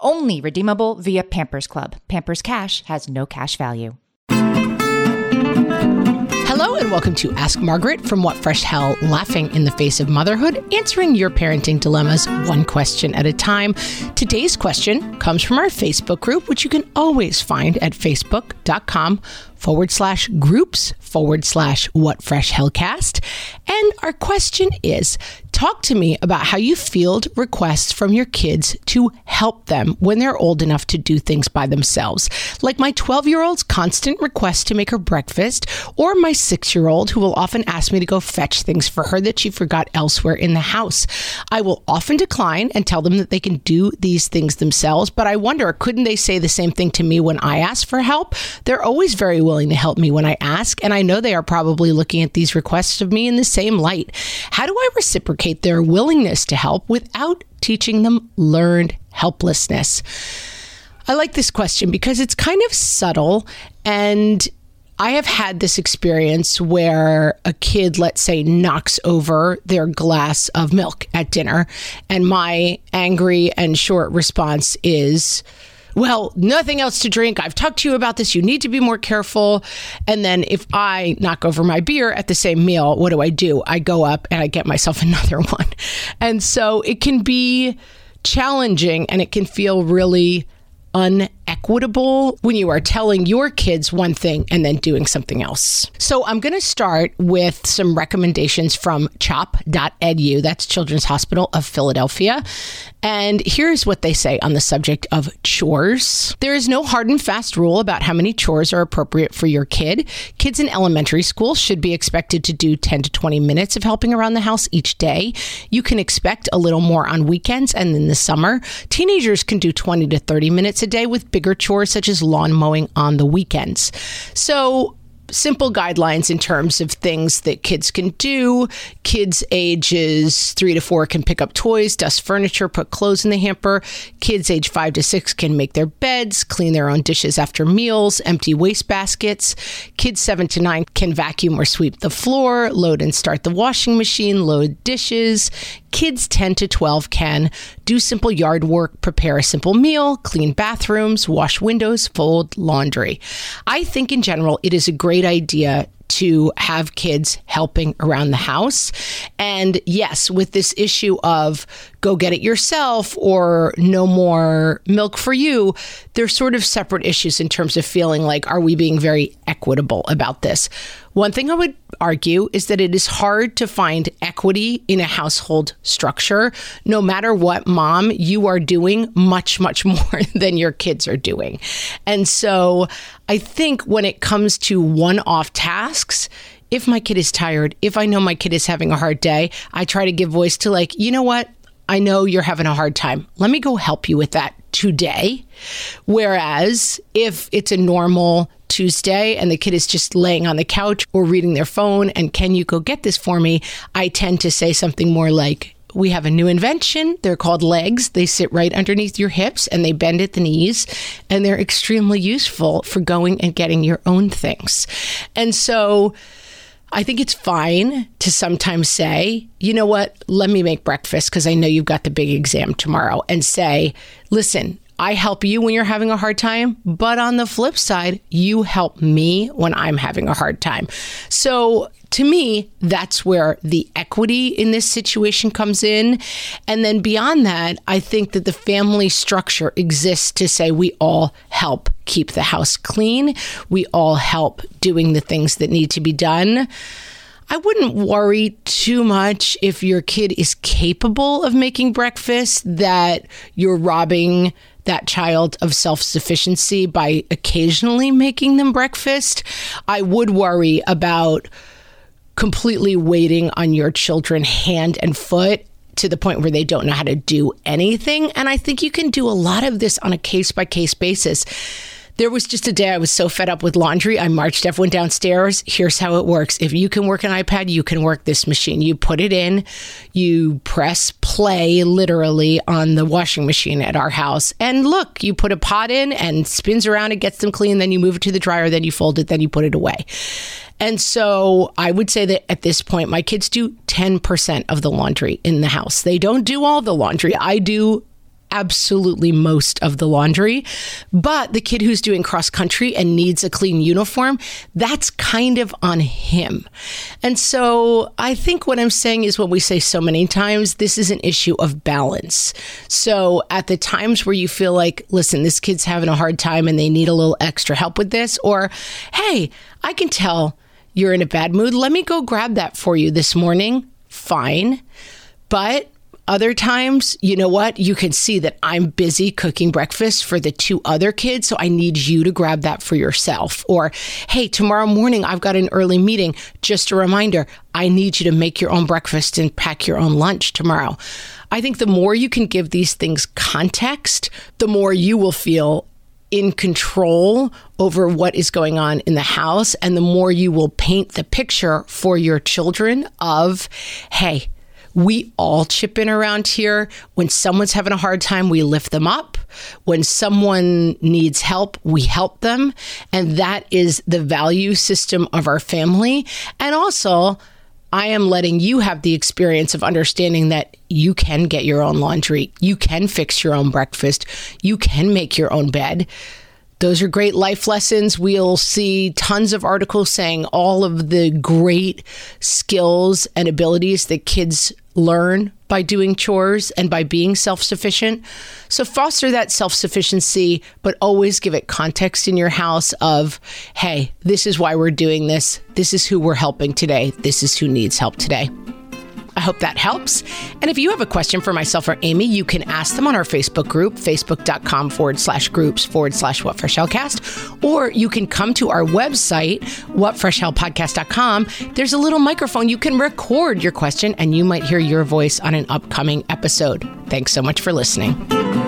Only redeemable via Pampers Club. Pampers Cash has no cash value. Hello and welcome to Ask Margaret from What Fresh Hell Laughing in the Face of Motherhood, answering your parenting dilemmas one question at a time. Today's question comes from our Facebook group, which you can always find at facebook.com forward slash groups forward slash what fresh hellcast. And our question is talk to me about how you field requests from your kids to help them when they're old enough to do things by themselves. Like my 12 year old's constant request to make her breakfast, or my six year old who will often ask me to go fetch things for her that she forgot elsewhere in the house. I will often decline and tell them that they can do these things themselves, but I wonder couldn't they say the same thing to me when I ask for help? They're always very willing to help me when I ask, and I know they are probably looking at these requests of me in the same light. How do I reciprocate their willingness to help without teaching them learned helplessness? I like this question because it's kind of subtle and I have had this experience where a kid, let's say, knocks over their glass of milk at dinner, and my angry and short response is, well, nothing else to drink. I've talked to you about this. You need to be more careful. And then if I knock over my beer at the same meal, what do I do? I go up and I get myself another one. And so it can be challenging and it can feel really unequitable when you are telling your kids one thing and then doing something else. So I'm going to start with some recommendations from chop.edu, that's Children's Hospital of Philadelphia. And here's what they say on the subject of chores. There is no hard and fast rule about how many chores are appropriate for your kid. Kids in elementary school should be expected to do 10 to 20 minutes of helping around the house each day. You can expect a little more on weekends and in the summer. Teenagers can do 20 to 30 minutes a day with bigger chores such as lawn mowing on the weekends. So simple guidelines in terms of things that kids can do. Kids ages three to four can pick up toys, dust furniture, put clothes in the hamper. Kids age five to six can make their beds, clean their own dishes after meals, empty waste baskets. Kids seven to nine can vacuum or sweep the floor, load and start the washing machine, load dishes. Kids 10 to 12 can do simple yard work, prepare a simple meal, clean bathrooms, wash windows, fold laundry. I think in general, it is a great idea to have kids helping around the house. And yes, with this issue of go get it yourself or no more milk for you, they're sort of separate issues in terms of feeling like, are we being very equitable about this? One thing I would argue is that it is hard to find equity in a household structure. No matter what, mom, you are doing much, much more than your kids are doing. And so I think when it comes to one off tasks, if my kid is tired, if I know my kid is having a hard day, I try to give voice to, like, you know what? I know you're having a hard time. Let me go help you with that today. Whereas if it's a normal Tuesday and the kid is just laying on the couch or reading their phone and can you go get this for me, I tend to say something more like, we have a new invention. They're called legs. They sit right underneath your hips and they bend at the knees, and they're extremely useful for going and getting your own things. And so I think it's fine to sometimes say, you know what, let me make breakfast because I know you've got the big exam tomorrow, and say, listen, I help you when you're having a hard time, but on the flip side, you help me when I'm having a hard time. So to me, that's where the equity in this situation comes in. And then beyond that, I think that the family structure exists to say we all help keep the house clean, we all help doing the things that need to be done. I wouldn't worry too much if your kid is capable of making breakfast that you're robbing that child of self sufficiency by occasionally making them breakfast. I would worry about completely waiting on your children hand and foot to the point where they don't know how to do anything. And I think you can do a lot of this on a case by case basis. There was just a day I was so fed up with laundry. I marched everyone downstairs. Here's how it works. If you can work an iPad, you can work this machine. You put it in, you press play literally on the washing machine at our house. And look, you put a pot in and spins around, it gets them clean. Then you move it to the dryer, then you fold it, then you put it away. And so I would say that at this point, my kids do 10% of the laundry in the house. They don't do all the laundry. I do absolutely most of the laundry. But the kid who's doing cross country and needs a clean uniform, that's kind of on him. And so I think what I'm saying is what we say so many times this is an issue of balance. So at the times where you feel like, listen, this kid's having a hard time and they need a little extra help with this, or hey, I can tell you're in a bad mood. Let me go grab that for you this morning. Fine. But other times, you know what? You can see that I'm busy cooking breakfast for the two other kids. So I need you to grab that for yourself. Or, hey, tomorrow morning I've got an early meeting. Just a reminder, I need you to make your own breakfast and pack your own lunch tomorrow. I think the more you can give these things context, the more you will feel in control over what is going on in the house, and the more you will paint the picture for your children of, hey, we all chip in around here. When someone's having a hard time, we lift them up. When someone needs help, we help them. And that is the value system of our family. And also, I am letting you have the experience of understanding that you can get your own laundry, you can fix your own breakfast, you can make your own bed. Those are great life lessons. We'll see tons of articles saying all of the great skills and abilities that kids learn by doing chores and by being self sufficient. So foster that self sufficiency, but always give it context in your house of, hey, this is why we're doing this. This is who we're helping today. This is who needs help today. I hope that helps. And if you have a question for myself or Amy, you can ask them on our Facebook group, facebook.com forward slash groups forward slash what fresh cast, or you can come to our website, whatfreshhellpodcast.com. There's a little microphone. You can record your question and you might hear your voice on an upcoming episode. Thanks so much for listening.